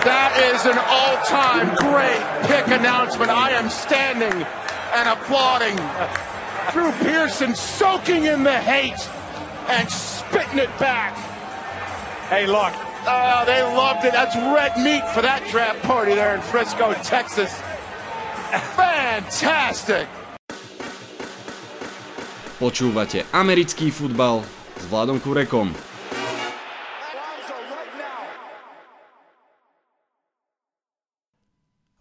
That is an all-time great pick announcement. I am standing and applauding. Drew Pearson soaking in the hate and spitting it back. Hey, look. Oh, they loved it. That's red meat for that draft party there in Frisco, Texas. Fantastic. Počúvate americký futbal s Vladom Kurekom.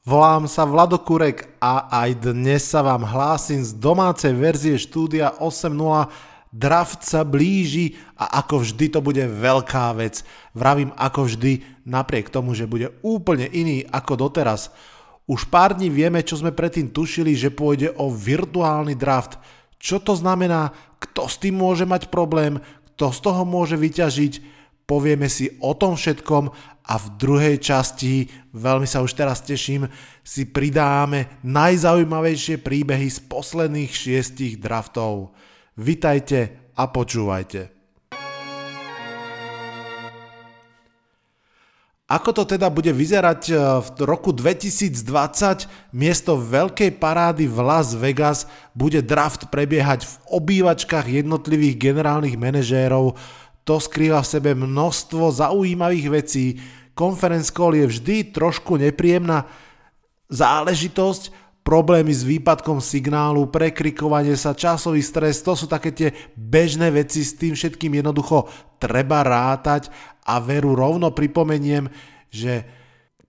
Volám sa Vlado Kurek a aj dnes sa vám hlásim z domácej verzie štúdia 8.0. Draft sa blíži a ako vždy to bude veľká vec. Vravím ako vždy, napriek tomu, že bude úplne iný ako doteraz. Už pár dní vieme, čo sme predtým tušili, že pôjde o virtuálny draft. Čo to znamená, kto s tým môže mať problém, kto z toho môže vyťažiť, povieme si o tom všetkom a v druhej časti, veľmi sa už teraz teším, si pridáme najzaujímavejšie príbehy z posledných šiestich draftov. Vitajte a počúvajte. Ako to teda bude vyzerať e, v roku 2020? Miesto veľkej parády v Las Vegas bude draft prebiehať v obývačkách jednotlivých generálnych manažérov to skrýva v sebe množstvo zaujímavých vecí. Conference call je vždy trošku nepríjemná záležitosť, problémy s výpadkom signálu, prekrikovanie sa, časový stres, to sú také tie bežné veci, s tým všetkým jednoducho treba rátať a veru rovno pripomeniem, že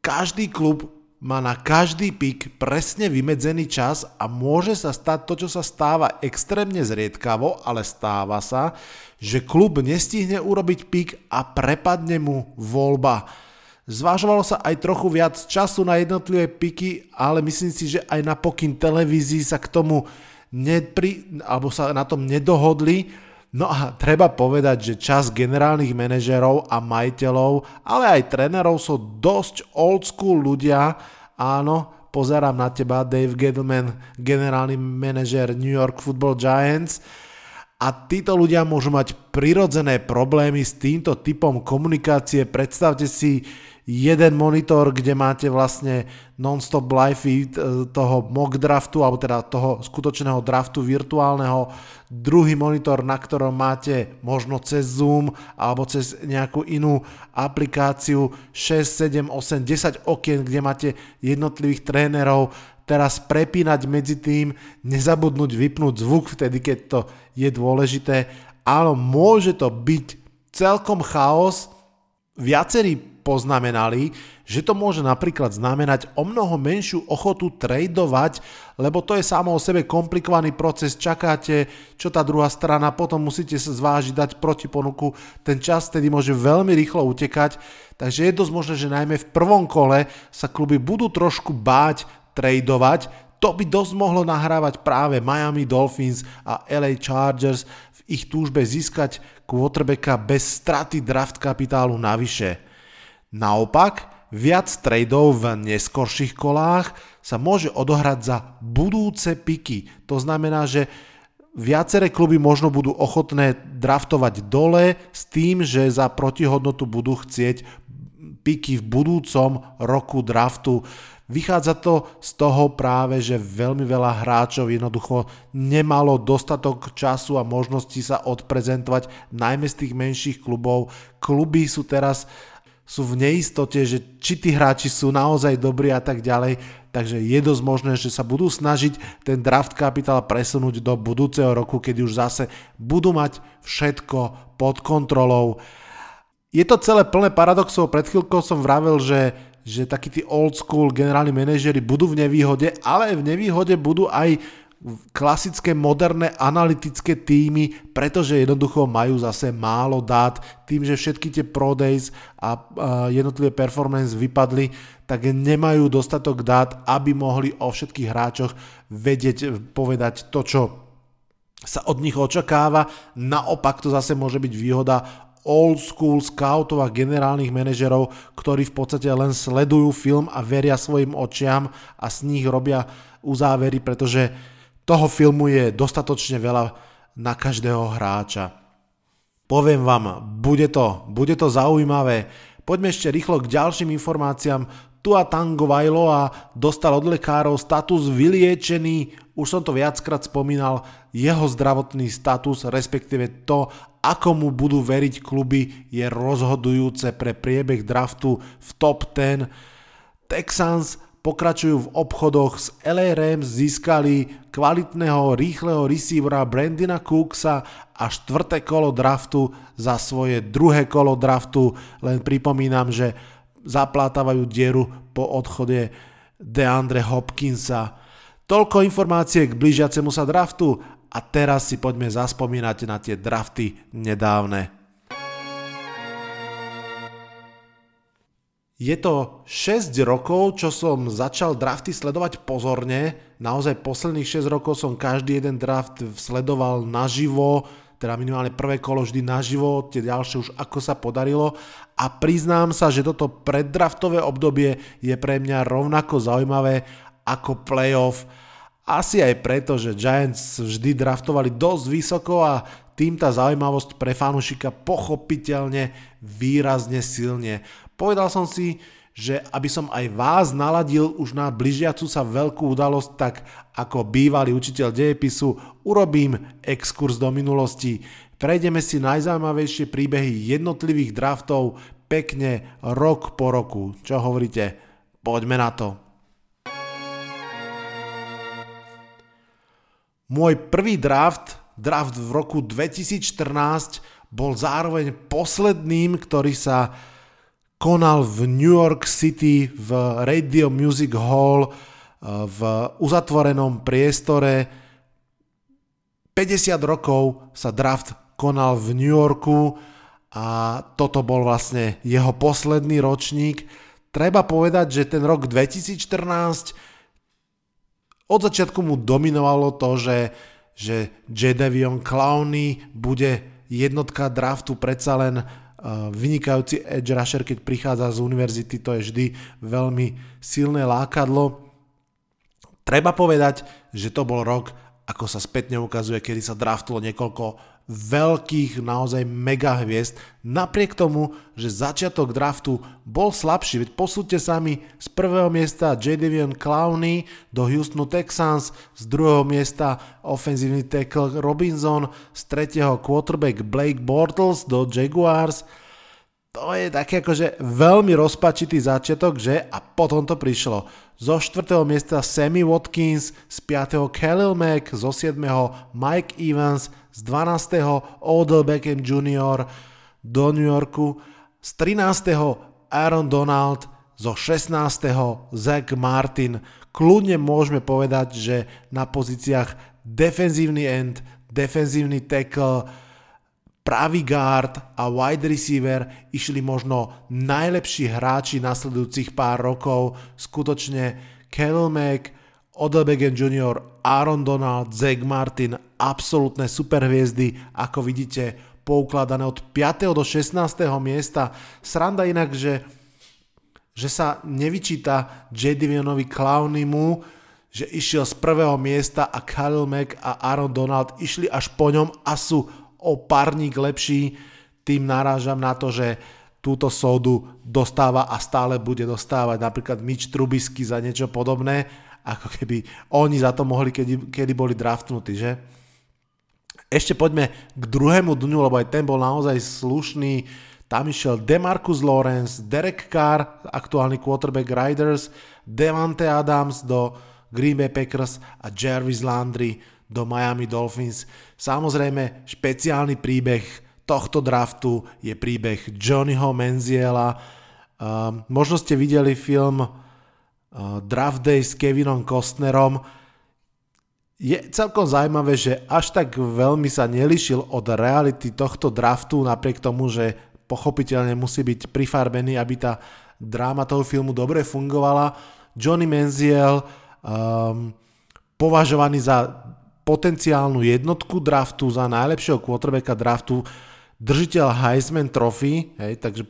každý klub má na každý pik presne vymedzený čas a môže sa stať to, čo sa stáva extrémne zriedkavo, ale stáva sa, že klub nestihne urobiť pik a prepadne mu voľba. Zvážovalo sa aj trochu viac času na jednotlivé piky, ale myslím si, že aj na pokyn televízii sa k tomu nepri, alebo sa na tom nedohodli. No a treba povedať, že čas generálnych manažerov a majiteľov, ale aj trénerov sú dosť old school ľudia. Áno, pozerám na teba, Dave Gettleman, generálny manažer New York Football Giants. A títo ľudia môžu mať prirodzené problémy s týmto typom komunikácie. Predstavte si, jeden monitor, kde máte vlastne non-stop live feed e, toho mock draftu, alebo teda toho skutočného draftu virtuálneho, druhý monitor, na ktorom máte možno cez Zoom alebo cez nejakú inú aplikáciu 6, 7, 8, 10 okien, kde máte jednotlivých trénerov, teraz prepínať medzi tým, nezabudnúť vypnúť zvuk vtedy, keď to je dôležité. Áno, môže to byť celkom chaos. Viacerí poznamenali, že to môže napríklad znamenať o mnoho menšiu ochotu tradovať, lebo to je samo o sebe komplikovaný proces, čakáte, čo tá druhá strana, potom musíte sa zvážiť, dať protiponuku, ten čas tedy môže veľmi rýchlo utekať, takže je dosť možné, že najmä v prvom kole sa kluby budú trošku báť tradovať, to by dosť mohlo nahrávať práve Miami Dolphins a LA Chargers v ich túžbe získať quarterbacka bez straty draft kapitálu navyše. Naopak, viac tradov v neskorších kolách sa môže odohrať za budúce piky. To znamená, že viaceré kluby možno budú ochotné draftovať dole s tým, že za protihodnotu budú chcieť piky v budúcom roku draftu. Vychádza to z toho práve, že veľmi veľa hráčov jednoducho nemalo dostatok času a možností sa odprezentovať, najmä z tých menších klubov. Kluby sú teraz sú v neistote, že či tí hráči sú naozaj dobrí a tak ďalej, takže je dosť možné, že sa budú snažiť ten draft kapitál presunúť do budúceho roku, keď už zase budú mať všetko pod kontrolou. Je to celé plné paradoxov, pred chvíľkou som vravel, že, že takí tí old school generálni manažery budú v nevýhode, ale v nevýhode budú aj klasické moderné analytické týmy, pretože jednoducho majú zase málo dát, tým, že všetky tie pro a jednotlivé performance vypadli, tak nemajú dostatok dát, aby mohli o všetkých hráčoch vedieť, povedať to, čo sa od nich očakáva. Naopak to zase môže byť výhoda old school scoutov a generálnych manažerov, ktorí v podstate len sledujú film a veria svojim očiam a z nich robia uzávery, pretože toho filmu je dostatočne veľa na každého hráča. Poviem vám, bude to, bude to zaujímavé. Poďme ešte rýchlo k ďalším informáciám. Tua Tango Vailoa dostal od lekárov status vyliečený, už som to viackrát spomínal, jeho zdravotný status, respektíve to, ako mu budú veriť kluby, je rozhodujúce pre priebeh draftu v top 10. Texans pokračujú v obchodoch s LA Rams, získali kvalitného, rýchleho receivera Brandina Cooksa a štvrté kolo draftu za svoje druhé kolo draftu. Len pripomínam, že zaplátavajú dieru po odchode DeAndre Hopkinsa. Toľko informácie k blížiacemu sa draftu a teraz si poďme zaspomínať na tie drafty nedávne. Je to 6 rokov, čo som začal drafty sledovať pozorne. Naozaj posledných 6 rokov som každý jeden draft sledoval naživo, teda minimálne prvé kolo vždy naživo, tie ďalšie už ako sa podarilo. A priznám sa, že toto preddraftové obdobie je pre mňa rovnako zaujímavé ako playoff. Asi aj preto, že Giants vždy draftovali dosť vysoko a tým tá zaujímavosť pre fanúšika pochopiteľne výrazne silne. Povedal som si, že aby som aj vás naladil už na blížiacu sa veľkú udalosť, tak ako bývalý učiteľ dejepisu urobím exkurs do minulosti. Prejdeme si najzaujímavejšie príbehy jednotlivých draftov pekne rok po roku. Čo hovoríte? Poďme na to. Môj prvý draft, draft v roku 2014, bol zároveň posledným, ktorý sa konal v New York City v Radio Music Hall eh, v uzatvorenom priestore. 50 rokov sa draft konal v New Yorku a toto bol vlastne jeho posledný ročník. Treba povedať, že ten rok 2014 od začiatku mu dominovalo to, že, že Jadavion Clowney bude jednotka draftu predsa len vynikajúci edge rusher, keď prichádza z univerzity, to je vždy veľmi silné lákadlo. Treba povedať, že to bol rok, ako sa spätne ukazuje, kedy sa draftulo niekoľko veľkých, naozaj mega hviezd, napriek tomu, že začiatok draftu bol slabší. Veď posúďte sami z prvého miesta Jadavion Clowney do Houstonu Texans, z druhého miesta ofenzívny tackle Robinson, z tretieho quarterback Blake Bortles do Jaguars. To je taký akože veľmi rozpačitý začiatok, že? A potom to prišlo. Zo 4. miesta Sammy Watkins, z 5. Khalil Mack, zo 7. Mike Evans, z 12. Odell Beckham Jr. do New Yorku, z 13. Aaron Donald, zo 16. Zach Martin. Kľudne môžeme povedať, že na pozíciách defenzívny end, defenzívny tackle, pravý guard a wide receiver išli možno najlepší hráči nasledujúcich pár rokov. Skutočne Khalil Mack, Beckham Jr., Aaron Donald, Zach Martin, absolútne superhviezdy, ako vidíte, poukladané od 5. do 16. miesta. Sranda inak, že, že sa nevyčíta J. Divionovi Clownimu, že išiel z prvého miesta a Khalil Mack a Aaron Donald išli až po ňom a sú o párnik lepší, tým narážam na to, že túto sódu dostáva a stále bude dostávať napríklad Mitch Trubisky za niečo podobné, ako keby oni za to mohli, kedy, kedy boli draftnutí, že? Ešte poďme k druhému dňu, lebo aj ten bol naozaj slušný. Tam išiel Demarcus Lawrence, Derek Carr, aktuálny quarterback Riders, Devante Adams do Green Bay Packers a Jarvis Landry do Miami Dolphins. Samozrejme, špeciálny príbeh tohto draftu je príbeh Johnnyho Menziela. Uh, možno ste videli film Draft Day s Kevinom Costnerom. Je celkom zaujímavé, že až tak veľmi sa nelišil od reality tohto draftu, napriek tomu, že pochopiteľne musí byť prifarbený, aby tá dráma toho filmu dobre fungovala. Johnny Menziel um, považovaný za potenciálnu jednotku draftu za najlepšieho quarterbacka draftu, držiteľ Heisman Trophy, hej, takže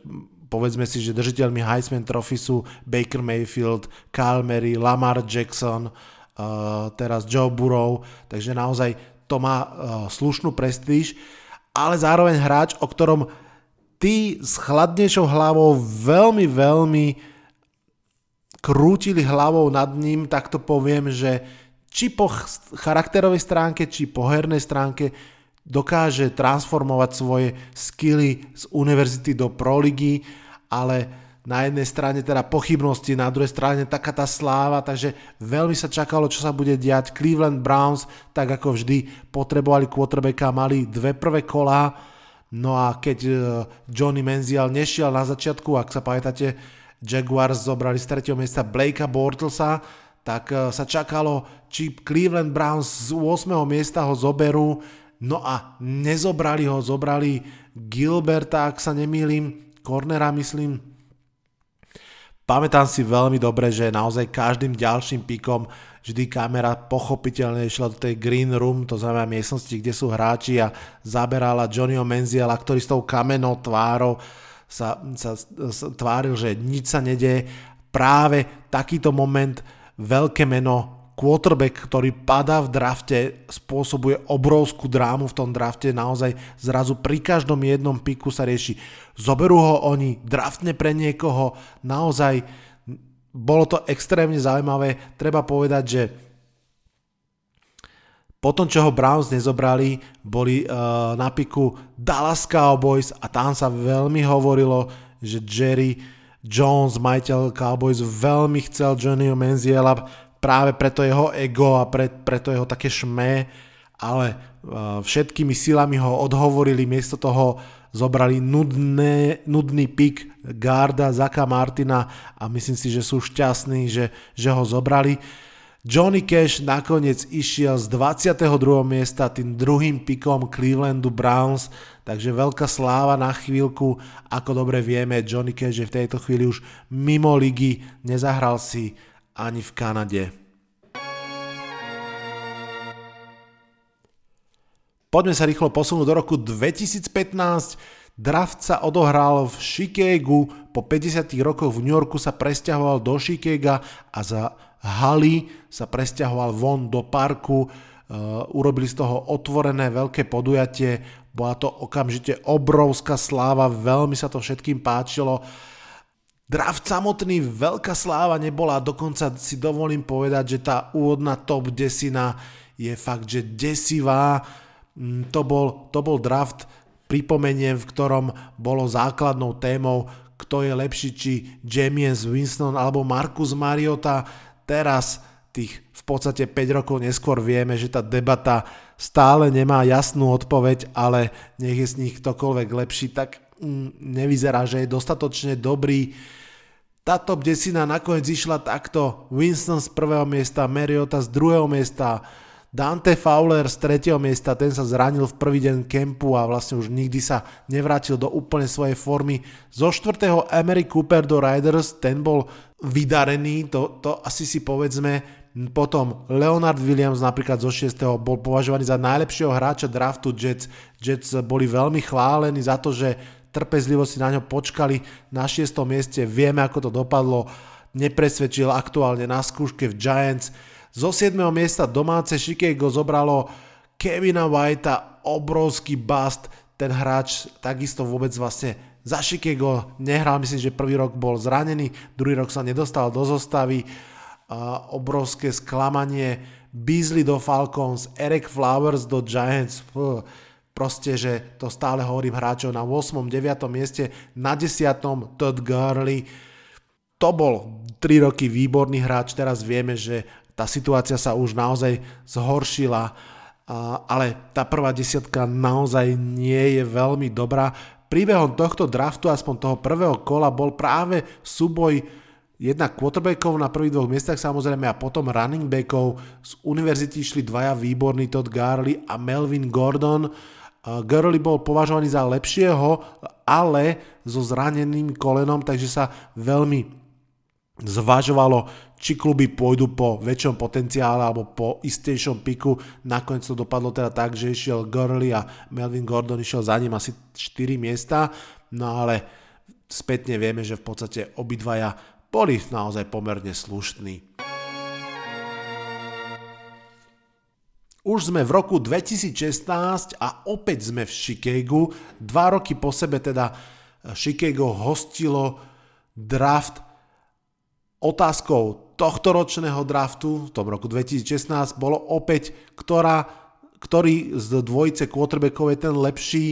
povedzme si, že držiteľmi Heisman Trophy sú Baker Mayfield, Kyle Murray, Lamar Jackson, uh, teraz Joe Burrow, takže naozaj to má uh, slušnú prestíž, ale zároveň hráč, o ktorom tí s chladnejšou hlavou veľmi, veľmi krútili hlavou nad ním, tak to poviem, že či po charakterovej stránke, či po hernej stránke dokáže transformovať svoje skily z univerzity do proligy, ale na jednej strane teda pochybnosti, na druhej strane taká tá sláva, takže veľmi sa čakalo, čo sa bude diať. Cleveland Browns, tak ako vždy, potrebovali quarterbacka, mali dve prvé kolá, no a keď e, Johnny Menziel nešiel na začiatku, ak sa pamätáte, Jaguars zobrali z 3. miesta Blakea Bortlesa, tak e, sa čakalo, či Cleveland Browns z 8. miesta ho zoberú, no a nezobrali ho, zobrali Gilberta, ak sa nemýlim, cornera myslím, Pamätám si veľmi dobre, že naozaj každým ďalším pikom vždy kamera pochopiteľne išla do tej green room, to znamená miestnosti, kde sú hráči a zaberala Johnnyho Menziela, ktorý s tou kamenou tvárou sa, sa, sa tváril, že nič sa nedie. Práve takýto moment veľké meno quarterback, ktorý padá v drafte, spôsobuje obrovskú drámu v tom drafte, naozaj zrazu pri každom jednom piku sa rieši. Zoberú ho oni, draftne pre niekoho, naozaj bolo to extrémne zaujímavé. Treba povedať, že potom, čo ho Browns nezobrali, boli uh, na piku Dallas Cowboys a tam sa veľmi hovorilo, že Jerry Jones, majiteľ Cowboys, veľmi chcel Johnnyho Menziela práve preto jeho ego a pre, preto jeho také šmé, ale uh, všetkými silami ho odhovorili, miesto toho zobrali nudné, nudný pik Garda, Zaka Martina a myslím si, že sú šťastní, že, že ho zobrali. Johnny Cash nakoniec išiel z 22. miesta tým druhým pikom Clevelandu Browns, takže veľká sláva na chvíľku. Ako dobre vieme, Johnny Cash je v tejto chvíli už mimo ligy, nezahral si ani v Kanade. Poďme sa rýchlo posunúť do roku 2015. Draft sa odohral v Chicagu, po 50 rokoch v New Yorku sa presťahoval do Chicaga a za haly sa presťahoval von do parku. Uh, urobili z toho otvorené veľké podujatie, bola to okamžite obrovská sláva, veľmi sa to všetkým páčilo. Draft samotný veľká sláva nebola, dokonca si dovolím povedať, že tá úvodná top desina je fakt, že desivá. Mm, to bol, to bol draft, pripomeniem, v ktorom bolo základnou témou, kto je lepší, či James Winston alebo Marcus Mariota. Teraz, tých v podstate 5 rokov neskôr vieme, že tá debata stále nemá jasnú odpoveď, ale nech je z nich ktokoľvek lepší, tak nevyzerá, že je dostatočne dobrý tá top desina nakoniec išla takto. Winston z prvého miesta, Mariota z druhého miesta, Dante Fowler z tretieho miesta, ten sa zranil v prvý deň kempu a vlastne už nikdy sa nevrátil do úplne svojej formy. Zo štvrtého Emery Cooper do Riders, ten bol vydarený, to, to asi si povedzme. Potom Leonard Williams napríklad zo 6. bol považovaný za najlepšieho hráča draftu Jets. Jets boli veľmi chválení za to, že trpezlivo si na ňo počkali na 6. mieste, vieme ako to dopadlo, nepresvedčil aktuálne na skúške v Giants. Zo 7. miesta domáce Chicago zobralo Kevina Whitea, obrovský bust, ten hráč takisto vôbec vlastne za Chicago nehral, myslím, že prvý rok bol zranený, druhý rok sa nedostal do zostavy, a obrovské sklamanie, Beasley do Falcons, Eric Flowers do Giants, Fuh proste, že to stále hovorím hráčov na 8. 9. mieste, na 10. Todd Gurley. To bol 3 roky výborný hráč, teraz vieme, že tá situácia sa už naozaj zhoršila, ale tá prvá desiatka naozaj nie je veľmi dobrá. Príbehom tohto draftu, aspoň toho prvého kola, bol práve súboj jednak quarterbackov na prvých dvoch miestach samozrejme a potom running backov. Z univerzity išli dvaja výborní Todd Gurley a Melvin Gordon. Gurley bol považovaný za lepšieho, ale so zraneným kolenom, takže sa veľmi zvažovalo, či kluby pôjdu po väčšom potenciále alebo po istejšom piku. Nakoniec to dopadlo teda tak, že išiel Gurley a Melvin Gordon išiel za ním asi 4 miesta, no ale spätne vieme, že v podstate obidvaja boli naozaj pomerne slušní. Už sme v roku 2016 a opäť sme v Chicagu, dva roky po sebe teda Chicago hostilo draft otázkou tohto ročného draftu v tom roku 2016 bolo opäť, ktorá, ktorý z dvojice quarterbackov je ten lepší.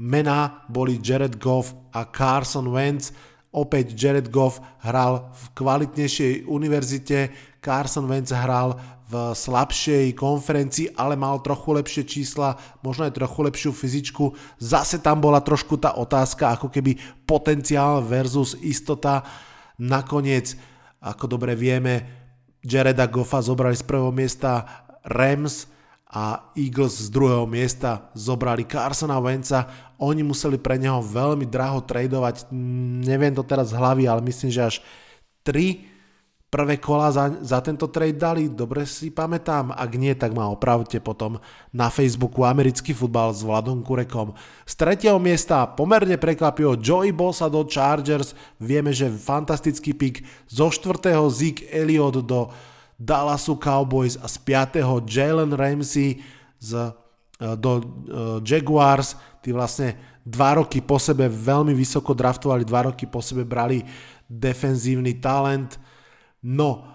Mená boli Jared Goff a Carson Wentz. Opäť Jared Goff hral v kvalitnejšej univerzite, Carson Wentz hral v slabšej konferencii, ale mal trochu lepšie čísla, možno aj trochu lepšiu fyzičku. Zase tam bola trošku tá otázka, ako keby potenciál versus istota. Nakoniec ako dobre vieme, Jareda Goffa zobrali z prvého miesta Rams a Eagles z druhého miesta zobrali Carsona Wentza. Oni museli pre neho veľmi draho tradovať, neviem to teraz z hlavy, ale myslím, že až 3 prvé kola za, za tento trade dali, dobre si pamätám, ak nie, tak ma opravte potom na Facebooku Americký futbal s Vladom Kurekom. Z tretieho miesta pomerne prekvapivo Joey Bosa do Chargers, vieme, že fantastický pik, zo štvrtého Zeke Elliott do Dallasu Cowboys a z piatého Jalen Ramsey z, e, do uh, Jaguars, tí vlastne dva roky po sebe veľmi vysoko draftovali, dva roky po sebe brali defenzívny talent, No,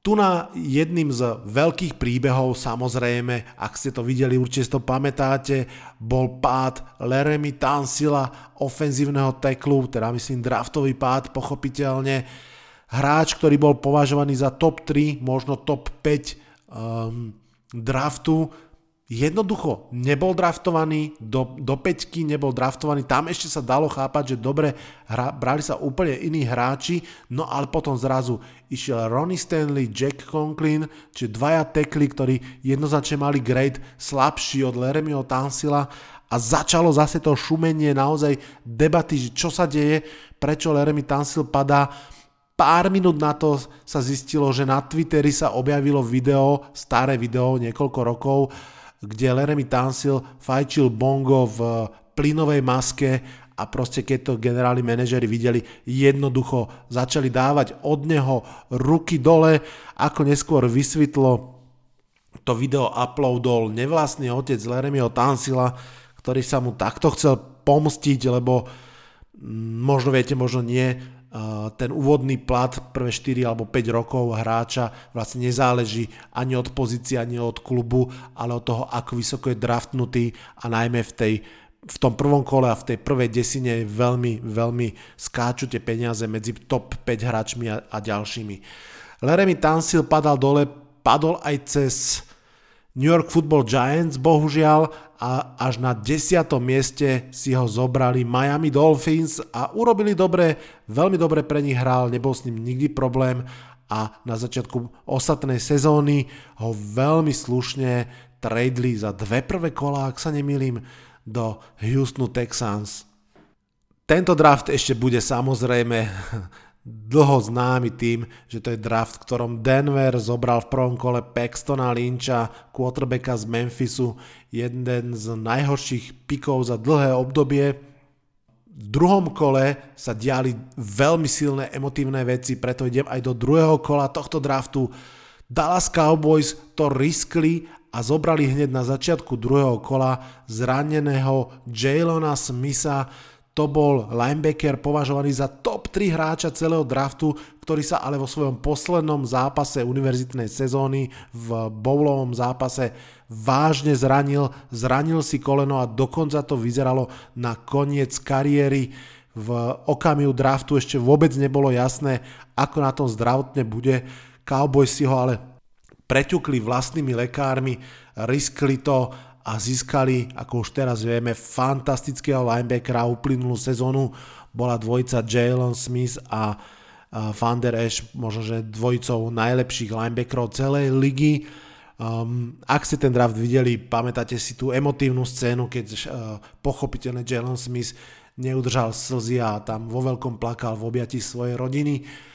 tu na jedným z veľkých príbehov, samozrejme, ak ste to videli, určite to pamätáte, bol pád Leremy Tansila, ofenzívneho teklu, teda myslím draftový pád, pochopiteľne. Hráč, ktorý bol považovaný za top 3, možno top 5 um, draftu, jednoducho nebol draftovaný, do, do peťky nebol draftovaný, tam ešte sa dalo chápať, že dobre, hra, brali sa úplne iní hráči, no ale potom zrazu išiel Ronnie Stanley, Jack Conklin, či dvaja tekli, ktorí jednoznačne mali grade slabší od Leremio Tansila a začalo zase to šumenie naozaj debaty, že čo sa deje, prečo Leremy Tansil padá, pár minút na to sa zistilo, že na Twitteri sa objavilo video, staré video, niekoľko rokov, kde Leremy Tansil fajčil bongo v plynovej maske a proste keď to generálni manažeri videli, jednoducho začali dávať od neho ruky dole, ako neskôr vysvetlo to video uploadol nevlastný otec Leremyho Tansila, ktorý sa mu takto chcel pomstiť, lebo mm, možno viete, možno nie, ten úvodný plat prvé 4 alebo 5 rokov hráča vlastne nezáleží ani od pozície, ani od klubu, ale od toho, ako vysoko je draftnutý a najmä v tej v tom prvom kole a v tej prvej desine veľmi, veľmi skáču tie peniaze medzi top 5 hráčmi a, a ďalšími. Leremy Tansil padal dole, padol aj cez New York Football Giants, bohužiaľ, a až na 10. mieste si ho zobrali Miami Dolphins a urobili dobre, veľmi dobre pre nich hral, nebol s ním nikdy problém a na začiatku ostatnej sezóny ho veľmi slušne tradeli za dve prvé kola, ak sa nemýlim, do Houstonu Texans. Tento draft ešte bude samozrejme dlho známy tým, že to je draft, v ktorom Denver zobral v prvom kole Paxtona Lynča, quarterbacka z Memphisu, jeden z najhorších pikov za dlhé obdobie. V druhom kole sa diali veľmi silné emotívne veci, preto idem aj do druhého kola tohto draftu. Dallas Cowboys to riskli a zobrali hneď na začiatku druhého kola zraneného Jalona Smitha, to bol linebacker považovaný za top 3 hráča celého draftu, ktorý sa ale vo svojom poslednom zápase univerzitnej sezóny v bowlovom zápase vážne zranil, zranil si koleno a dokonca to vyzeralo na koniec kariéry. V okamihu draftu ešte vôbec nebolo jasné, ako na tom zdravotne bude. Cowboys si ho ale preťukli vlastnými lekármi, riskli to a získali, ako už teraz vieme, fantastického linebackera uplynulú sezónu. Bola dvojica Jalen Smith a Van Der Esch, možno že dvojicou najlepších linebackerov celej ligy. Um, ak ste ten draft videli, pamätáte si tú emotívnu scénu, keď uh, pochopiteľne Jalen Smith neudržal slzy a tam vo veľkom plakal v objati svojej rodiny. Uh,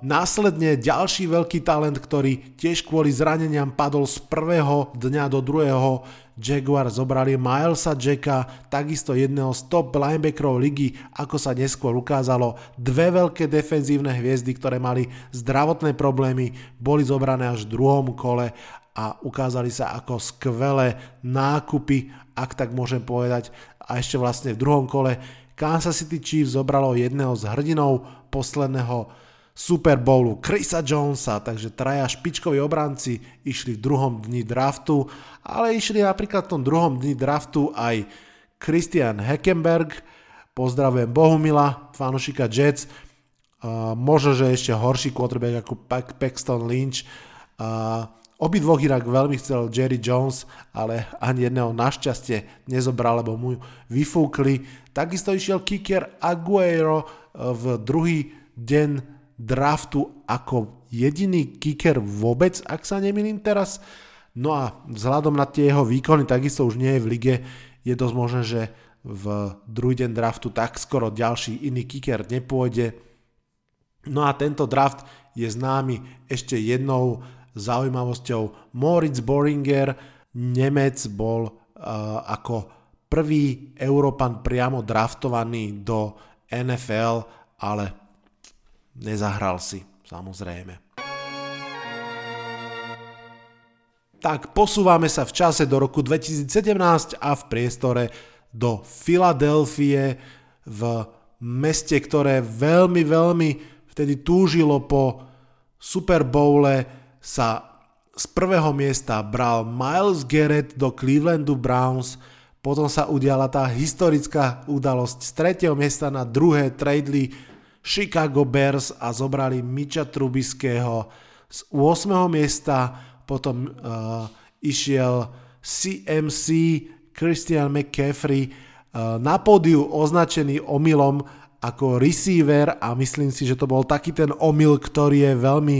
následne ďalší veľký talent, ktorý tiež kvôli zraneniam padol z prvého dňa do druhého. Jaguar zobrali Milesa Jacka, takisto jedného z top linebackerov ligy, ako sa neskôr ukázalo. Dve veľké defenzívne hviezdy, ktoré mali zdravotné problémy, boli zobrané až v druhom kole a ukázali sa ako skvelé nákupy, ak tak môžem povedať. A ešte vlastne v druhom kole Kansas City Chiefs zobralo jedného z hrdinov posledného Super Bowlu Chrisa Jonesa, takže traja špičkoví obranci išli v druhom dni draftu, ale išli napríklad v tom druhom dni draftu aj Christian Heckenberg, pozdravujem Bohumila, fanušika Jets, uh, možno, že ešte horší quarterback ako Paxton Lynch, uh, Obidvoch inak veľmi chcel Jerry Jones, ale ani jedného našťastie nezobral, lebo mu vyfúkli. Takisto išiel kicker Aguero v druhý deň draftu ako jediný kicker vôbec, ak sa nemýlim teraz. No a vzhľadom na tie jeho výkony, takisto už nie je v lige, je dosť možné, že v druhý deň draftu tak skoro ďalší iný kicker nepôjde. No a tento draft je známy ešte jednou zaujímavosťou. Moritz Boringer, Nemec, bol uh, ako prvý Európan priamo draftovaný do NFL, ale Nezahral si, samozrejme. Tak posúvame sa v čase do roku 2017 a v priestore do Filadelfie v meste, ktoré veľmi, veľmi vtedy túžilo po Super Bowle sa z prvého miesta bral Miles Garrett do Clevelandu Browns, potom sa udiala tá historická udalosť z tretieho miesta na druhé tradely Chicago Bears a zobrali Miča Trubiského z 8. miesta, potom uh, išiel CMC Christian McCaffrey uh, na pódiu označený omylom ako receiver a myslím si, že to bol taký ten omyl, ktorý je veľmi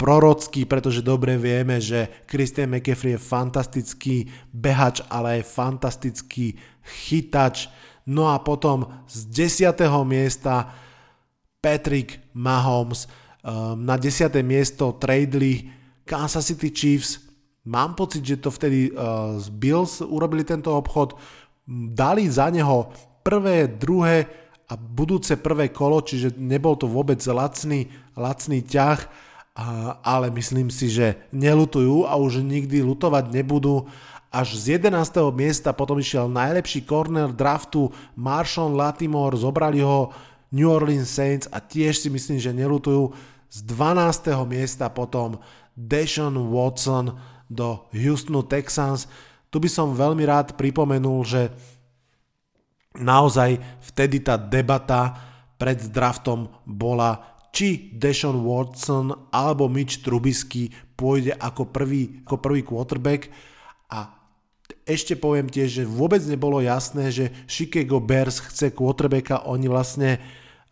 prorocký, pretože dobre vieme, že Christian McCaffrey je fantastický behač, ale aj fantastický chytač. No a potom z 10. miesta Patrick Mahomes. Um, na 10. miesto tradeli Kansas City Chiefs. Mám pocit, že to vtedy uh, z Bills urobili tento obchod. Dali za neho prvé, druhé a budúce prvé kolo, čiže nebol to vôbec lacný, lacný ťah, ale myslím si, že nelutujú a už nikdy lutovať nebudú. Až z 11. miesta potom išiel najlepší corner draftu Marshall Latimore, zobrali ho New Orleans Saints a tiež si myslím, že nelutujú z 12. miesta potom Deshaun Watson do Houstonu Texans. Tu by som veľmi rád pripomenul, že naozaj vtedy tá debata pred draftom bola, či Deshaun Watson alebo Mitch Trubisky pôjde ako prvý, ako prvý quarterback a ešte poviem tiež, že vôbec nebolo jasné, že Chicago Bears chce quarterbacka, oni vlastne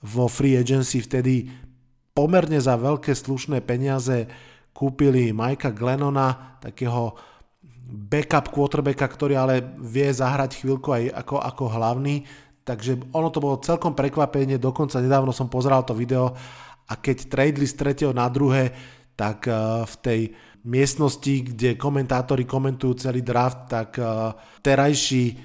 vo free agency vtedy pomerne za veľké slušné peniaze kúpili Mikea Glennona, takého backup quarterbacka, ktorý ale vie zahrať chvíľku aj ako, ako hlavný, takže ono to bolo celkom prekvapenie, dokonca nedávno som pozeral to video a keď tradeli z tretieho na druhé, tak uh, v tej miestnosti, kde komentátori komentujú celý draft, tak uh, terajší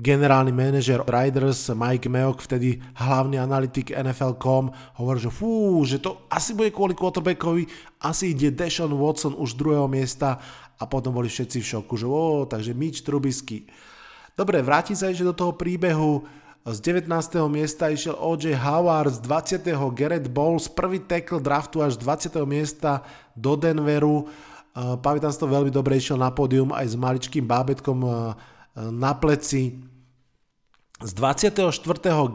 generálny manažer Riders Mike Meok, vtedy hlavný analytik NFL.com, hovorí, že fú, že to asi bude kvôli quarterbackovi, asi ide Deshaun Watson už z druhého miesta a potom boli všetci v šoku, že ó, takže Mitch Trubisky. Dobre, vrátim sa ešte do toho príbehu. Z 19. miesta išiel O.J. Howard, z 20. Garrett Bowles, prvý tackle draftu až z 20. miesta do Denveru. Pamätám si to veľmi dobre, išiel na pódium aj s maličkým bábetkom na pleci z 24.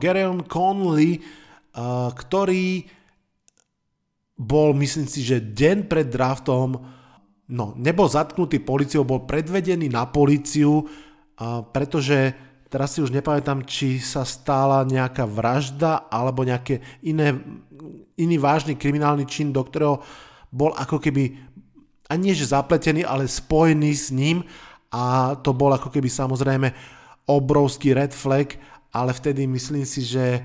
Gereon Conley, ktorý bol, myslím si, že deň pred draftom, no, nebol zatknutý policiou, bol predvedený na policiu, pretože teraz si už nepamätám, či sa stála nejaká vražda alebo nejaké iné, iný vážny kriminálny čin, do ktorého bol ako keby, ani nie že zapletený, ale spojený s ním a to bol ako keby samozrejme obrovský red flag, ale vtedy myslím si, že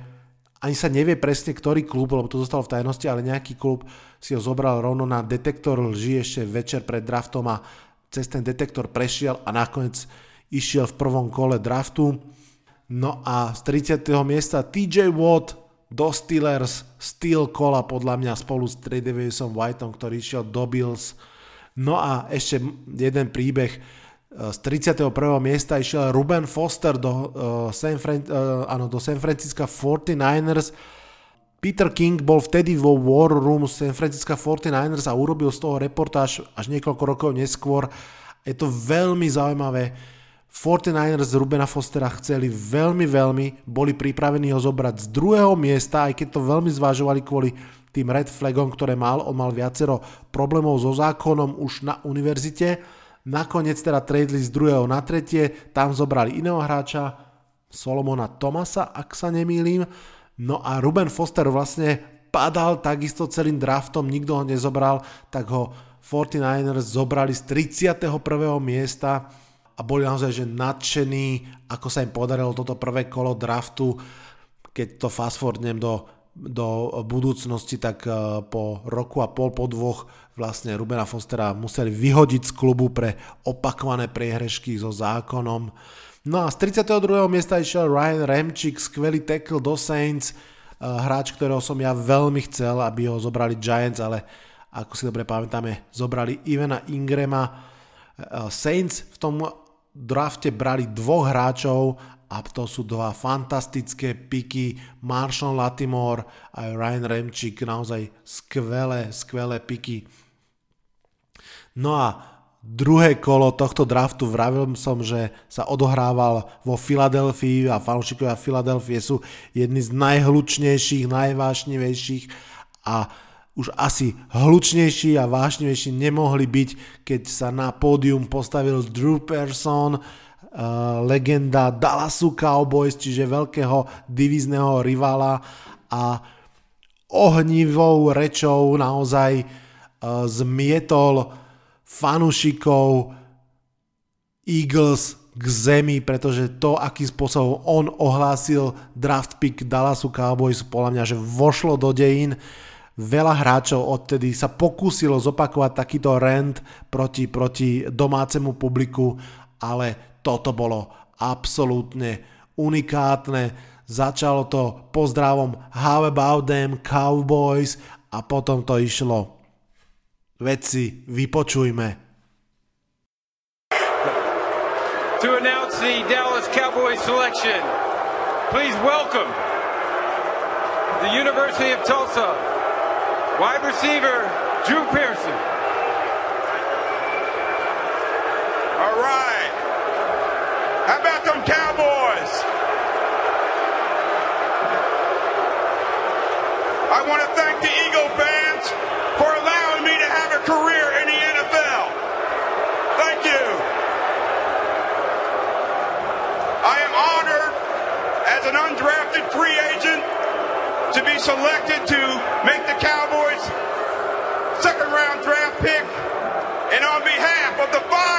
ani sa nevie presne, ktorý klub, lebo to zostalo v tajnosti, ale nejaký klub si ho zobral rovno na detektor lži ešte večer pred draftom a cez ten detektor prešiel a nakoniec išiel v prvom kole draftu. No a z 30. miesta TJ Watt do Steelers, Steel kola podľa mňa spolu s Tredavisom Whiteom, ktorý išiel do Bills. No a ešte jeden príbeh, z 31. miesta išiel Ruben Foster do, uh, San, Fran- uh, áno, do San Francisco 49ers. Peter King bol vtedy vo War Room San Francisco 49ers a urobil z toho reportáž až niekoľko rokov neskôr. Je to veľmi zaujímavé. 49ers Rubena Fostera chceli veľmi, veľmi, boli pripravení ho zobrať z druhého miesta, aj keď to veľmi zvážovali kvôli tým red flagom, ktoré mal. On mal viacero problémov so zákonom už na univerzite Nakoniec teda tradeli z druhého na tretie, tam zobrali iného hráča, Solomona Tomasa, ak sa nemýlim. No a Ruben Foster vlastne padal takisto celým draftom, nikto ho nezobral, tak ho 49ers zobrali z 31. miesta a boli naozaj že nadšení, ako sa im podarilo toto prvé kolo draftu, keď to fast forwardnem do do budúcnosti, tak e, po roku a pol, po dvoch vlastne Rubena Fostera museli vyhodiť z klubu pre opakované priehrešky so zákonom. No a z 32. miesta išiel Ryan Remčík, skvelý tackle do Saints, e, hráč, ktorého som ja veľmi chcel, aby ho zobrali Giants, ale ako si dobre pamätáme, zobrali Ivana Ingrama. E, Saints v tom drafte brali dvoch hráčov a to sú dva fantastické piky, Marshall Latimore a Ryan Remčík, naozaj skvelé, skvelé piky. No a druhé kolo tohto draftu vravil som, že sa odohrával vo Filadelfii a fanúšikovia Filadelfie sú jedni z najhlučnejších, najvášnivejších a už asi hlučnejší a vášnivejší nemohli byť, keď sa na pódium postavil Drew Person, legenda Dallasu Cowboys, čiže veľkého divízneho rivala a ohnivou rečou naozaj uh, zmietol fanušikov Eagles k zemi, pretože to, akým spôsobom on ohlásil draft pick Dallasu Cowboys, podľa mňa, že vošlo do dejín. Veľa hráčov odtedy sa pokúsilo zopakovať takýto rent proti, proti domácemu publiku, ale toto bolo absolútne unikátne. Začalo to pozdravom How about them Cowboys a potom to išlo. Veci, vypočujme. To announce the Dallas Cowboys selection, please welcome the University of Tulsa wide receiver Drew Pearson. All right. How about them Cowboys? I want to thank the Eagle fans for allowing me to have a career in the NFL. Thank you. I am honored as an undrafted free agent to be selected to make the Cowboys second round draft pick and on behalf of the five-time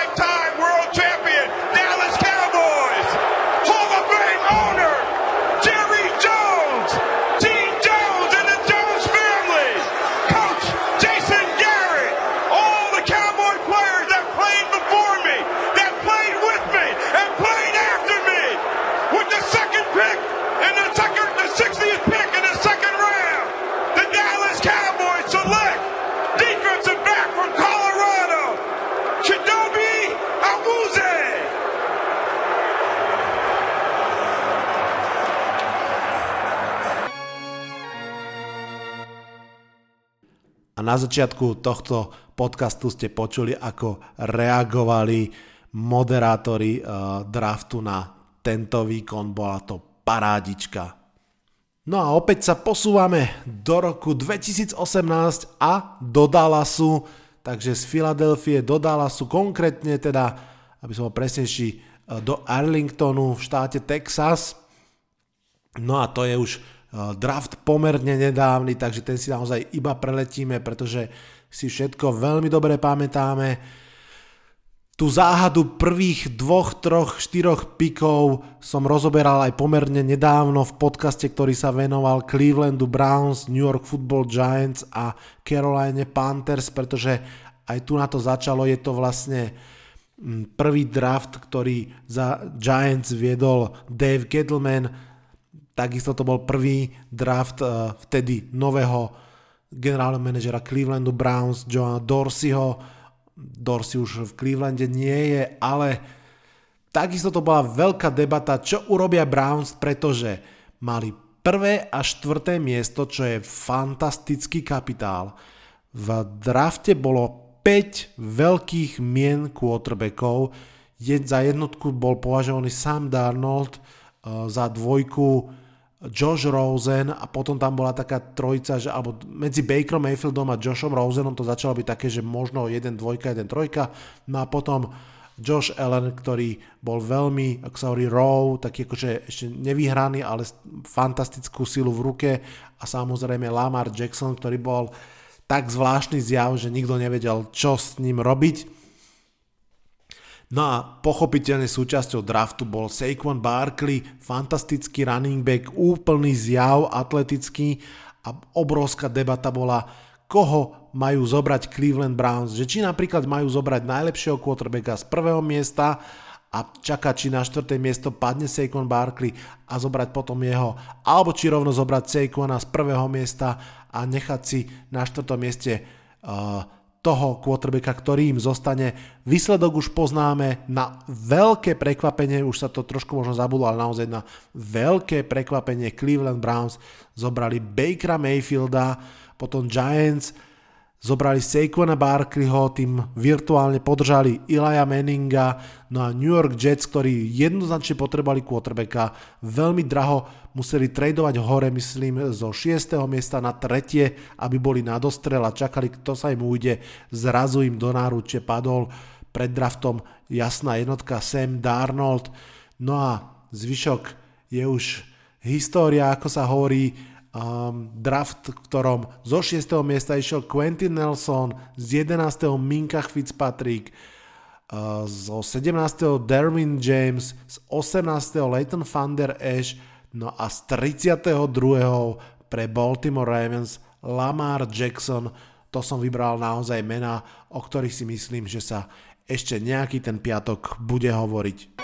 na začiatku tohto podcastu ste počuli, ako reagovali moderátori uh, draftu na tento výkon. Bola to parádička. No a opäť sa posúvame do roku 2018 a do Dallasu, takže z Filadelfie do Dallasu, konkrétne teda, aby som bol presnejší, eh, do Arlingtonu v štáte Texas. No a to je už eh, draft pomerne nedávny, takže ten si naozaj iba preletíme, pretože si všetko veľmi dobre pamätáme. Tú záhadu prvých dvoch, troch, štyroch pikov som rozoberal aj pomerne nedávno v podcaste, ktorý sa venoval Clevelandu Browns, New York Football Giants a Carolina Panthers, pretože aj tu na to začalo, je to vlastne mm, prvý draft, ktorý za Giants viedol Dave Gettleman, takisto to bol prvý draft uh, vtedy nového generálneho manažera Clevelandu Browns, Johna Dorseyho, Dorsey už v Clevelande nie je, ale takisto to bola veľká debata, čo urobia Browns, pretože mali prvé a štvrté miesto, čo je fantastický kapitál. V drafte bolo 5 veľkých mien quarterbackov, za jednotku bol považovaný Sam Darnold, eh, za dvojku Josh Rosen a potom tam bola taká trojica, že, alebo medzi Bakerom Mayfieldom a Joshom Rosenom to začalo byť také, že možno jeden dvojka, jeden trojka. No a potom Josh Allen, ktorý bol veľmi, ako sa hovorí, raw, taký akože ešte nevyhraný, ale fantastickú silu v ruke a samozrejme Lamar Jackson, ktorý bol tak zvláštny zjav, že nikto nevedel, čo s ním robiť. No a pochopiteľne súčasťou draftu bol Saquon Barkley, fantastický running back, úplný zjav atletický a obrovská debata bola, koho majú zobrať Cleveland Browns, že či napríklad majú zobrať najlepšieho quarterbacka z prvého miesta a čakať, či na štvrté miesto padne Saquon Barkley a zobrať potom jeho, alebo či rovno zobrať Saquona z prvého miesta a nechať si na štvrtom mieste uh, toho quarterbacka, ktorý im zostane. Výsledok už poznáme na veľké prekvapenie, už sa to trošku možno zabudlo, ale naozaj na veľké prekvapenie Cleveland Browns zobrali Bakera Mayfielda, potom Giants Zobrali Saquona Barkleyho, tým virtuálne podržali Ilaja Manninga, no a New York Jets, ktorí jednoznačne potrebovali quarterbacka, veľmi draho museli tradovať hore, myslím, zo 6. miesta na tretie, aby boli na dostrel a čakali, kto sa im ujde. Zrazu im do náruče padol pred draftom jasná jednotka Sam Darnold. No a zvyšok je už história, ako sa hovorí, um, draft, v ktorom zo 6. miesta išiel Quentin Nelson, z 11. Minka Fitzpatrick, uh, zo 17. Derwin James, z 18. Leighton Thunder Ash, no a z 32. pre Baltimore Ravens Lamar Jackson. To som vybral naozaj mená, o ktorých si myslím, že sa ešte nejaký ten piatok bude hovoriť.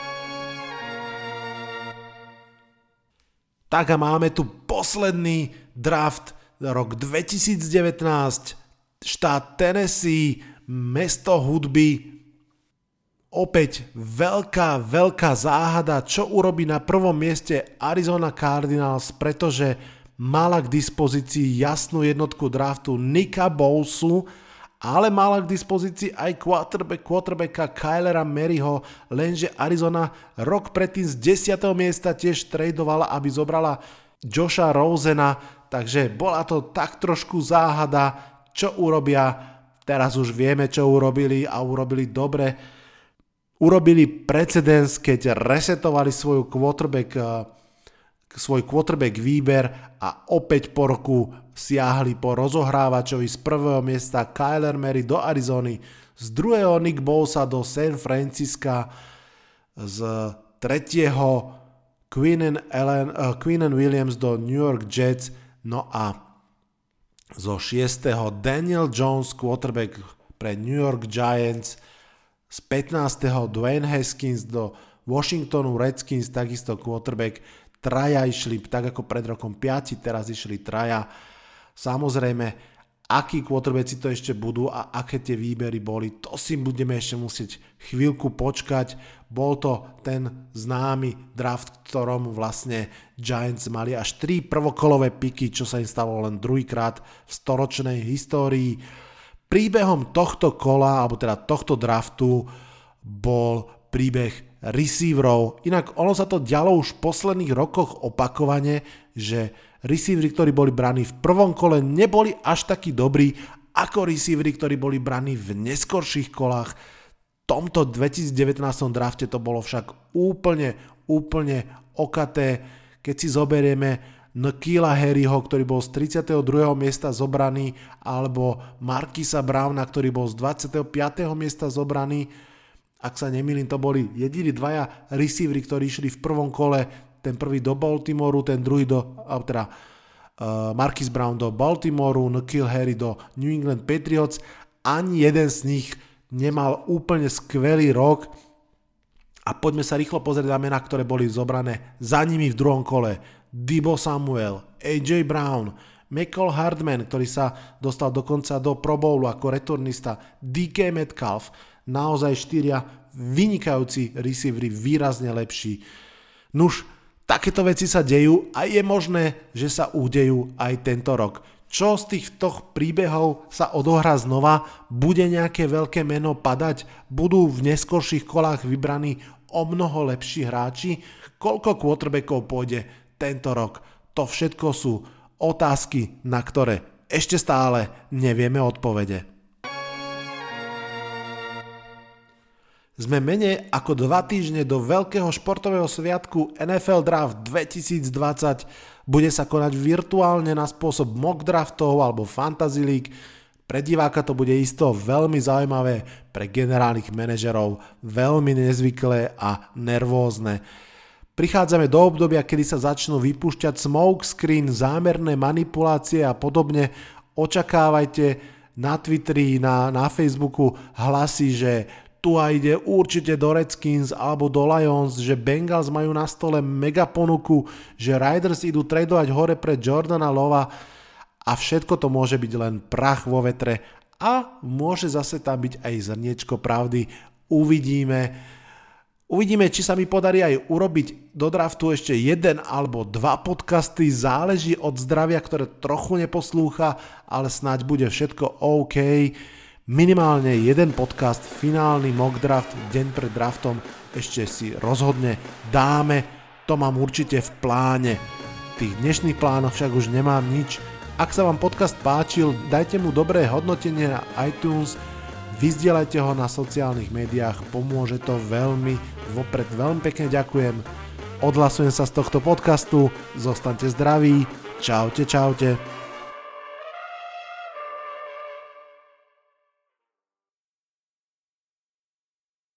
Tak a máme tu posledný draft rok 2019, štát Tennessee, mesto hudby, opäť veľká, veľká záhada, čo urobí na prvom mieste Arizona Cardinals, pretože mala k dispozícii jasnú jednotku draftu Nika Bowsu, ale mala k dispozícii aj quarterback, quarterbacka Kylera Maryho, lenže Arizona rok predtým z 10. miesta tiež tradovala, aby zobrala Josha Rosena, takže bola to tak trošku záhada, čo urobia. Teraz už vieme, čo urobili a urobili dobre. Urobili precedens, keď resetovali svoju quarterback, svoj quarterback výber a opäť po roku siahli po rozohrávačovi z prvého miesta Kyler Mary do Arizony, z druhého Nick Bosa do San Francisca, z tretieho Queen Ellen, uh, and Williams do New York Jets, no a zo šiestého Daniel Jones, quarterback pre New York Giants, z 15. Dwayne Haskins do Washingtonu Redskins, takisto quarterback, traja išli tak ako pred rokom 5, teraz išli traja Samozrejme, akí quarterbacki to ešte budú a aké tie výbery boli, to si budeme ešte musieť chvíľku počkať. Bol to ten známy draft, ktorom vlastne Giants mali až 3 prvokolové piky, čo sa im stalo len druhýkrát v storočnej histórii. Príbehom tohto kola, alebo teda tohto draftu bol príbeh receiverov. Inak ono sa to dialo už v posledných rokoch opakovane, že receivery, ktorí boli braní v prvom kole, neboli až takí dobrí ako receivery, ktorí boli braní v neskorších kolách. V tomto 2019 drafte to bolo však úplne, úplne okaté. Keď si zoberieme Nakila Harryho, ktorý bol z 32. miesta zobraný, alebo Markisa Browna, ktorý bol z 25. miesta zobraný. Ak sa nemýlim, to boli jediní dvaja receivery, ktorí išli v prvom kole ten prvý do Baltimoru, ten druhý do, teda uh, Marquis Brown do Baltimoru, Nikhil Harry do New England Patriots. Ani jeden z nich nemal úplne skvelý rok a poďme sa rýchlo pozrieť na mená, ktoré boli zobrané za nimi v druhom kole. Dibo Samuel, AJ Brown, Michael Hardman, ktorý sa dostal dokonca do Pro Bowlu ako returnista, DK Metcalf, naozaj štyria vynikajúci receivery, výrazne lepší. Nuž, takéto veci sa dejú a je možné, že sa udejú aj tento rok. Čo z týchto príbehov sa odohrá znova? Bude nejaké veľké meno padať? Budú v neskorších kolách vybraní o mnoho lepší hráči? Koľko quarterbackov pôjde tento rok? To všetko sú otázky, na ktoré ešte stále nevieme odpovede. Sme menej ako dva týždne do veľkého športového sviatku NFL Draft 2020. Bude sa konať virtuálne na spôsob mock draftov alebo fantasy league. Pre diváka to bude isto veľmi zaujímavé, pre generálnych manažerov veľmi nezvyklé a nervózne. Prichádzame do obdobia, kedy sa začnú vypúšťať smokescreen, zámerné manipulácie a podobne. Očakávajte na Twitteri, na, na Facebooku hlasy, že Tua ide určite do Redskins alebo do Lions, že Bengals majú na stole mega ponuku, že Riders idú tradovať hore pre Jordana Lova a všetko to môže byť len prach vo vetre a môže zase tam byť aj zrniečko pravdy. Uvidíme. Uvidíme, či sa mi podarí aj urobiť do draftu ešte jeden alebo dva podcasty. Záleží od zdravia, ktoré trochu neposlúcha, ale snáď bude všetko OK minimálne jeden podcast, finálny mock draft, deň pred draftom ešte si rozhodne dáme, to mám určite v pláne. Tých dnešných plánoch však už nemám nič. Ak sa vám podcast páčil, dajte mu dobré hodnotenie na iTunes, vyzdielajte ho na sociálnych médiách, pomôže to veľmi, vopred veľmi pekne ďakujem. Odhlasujem sa z tohto podcastu, zostaňte zdraví, čaute, čaute.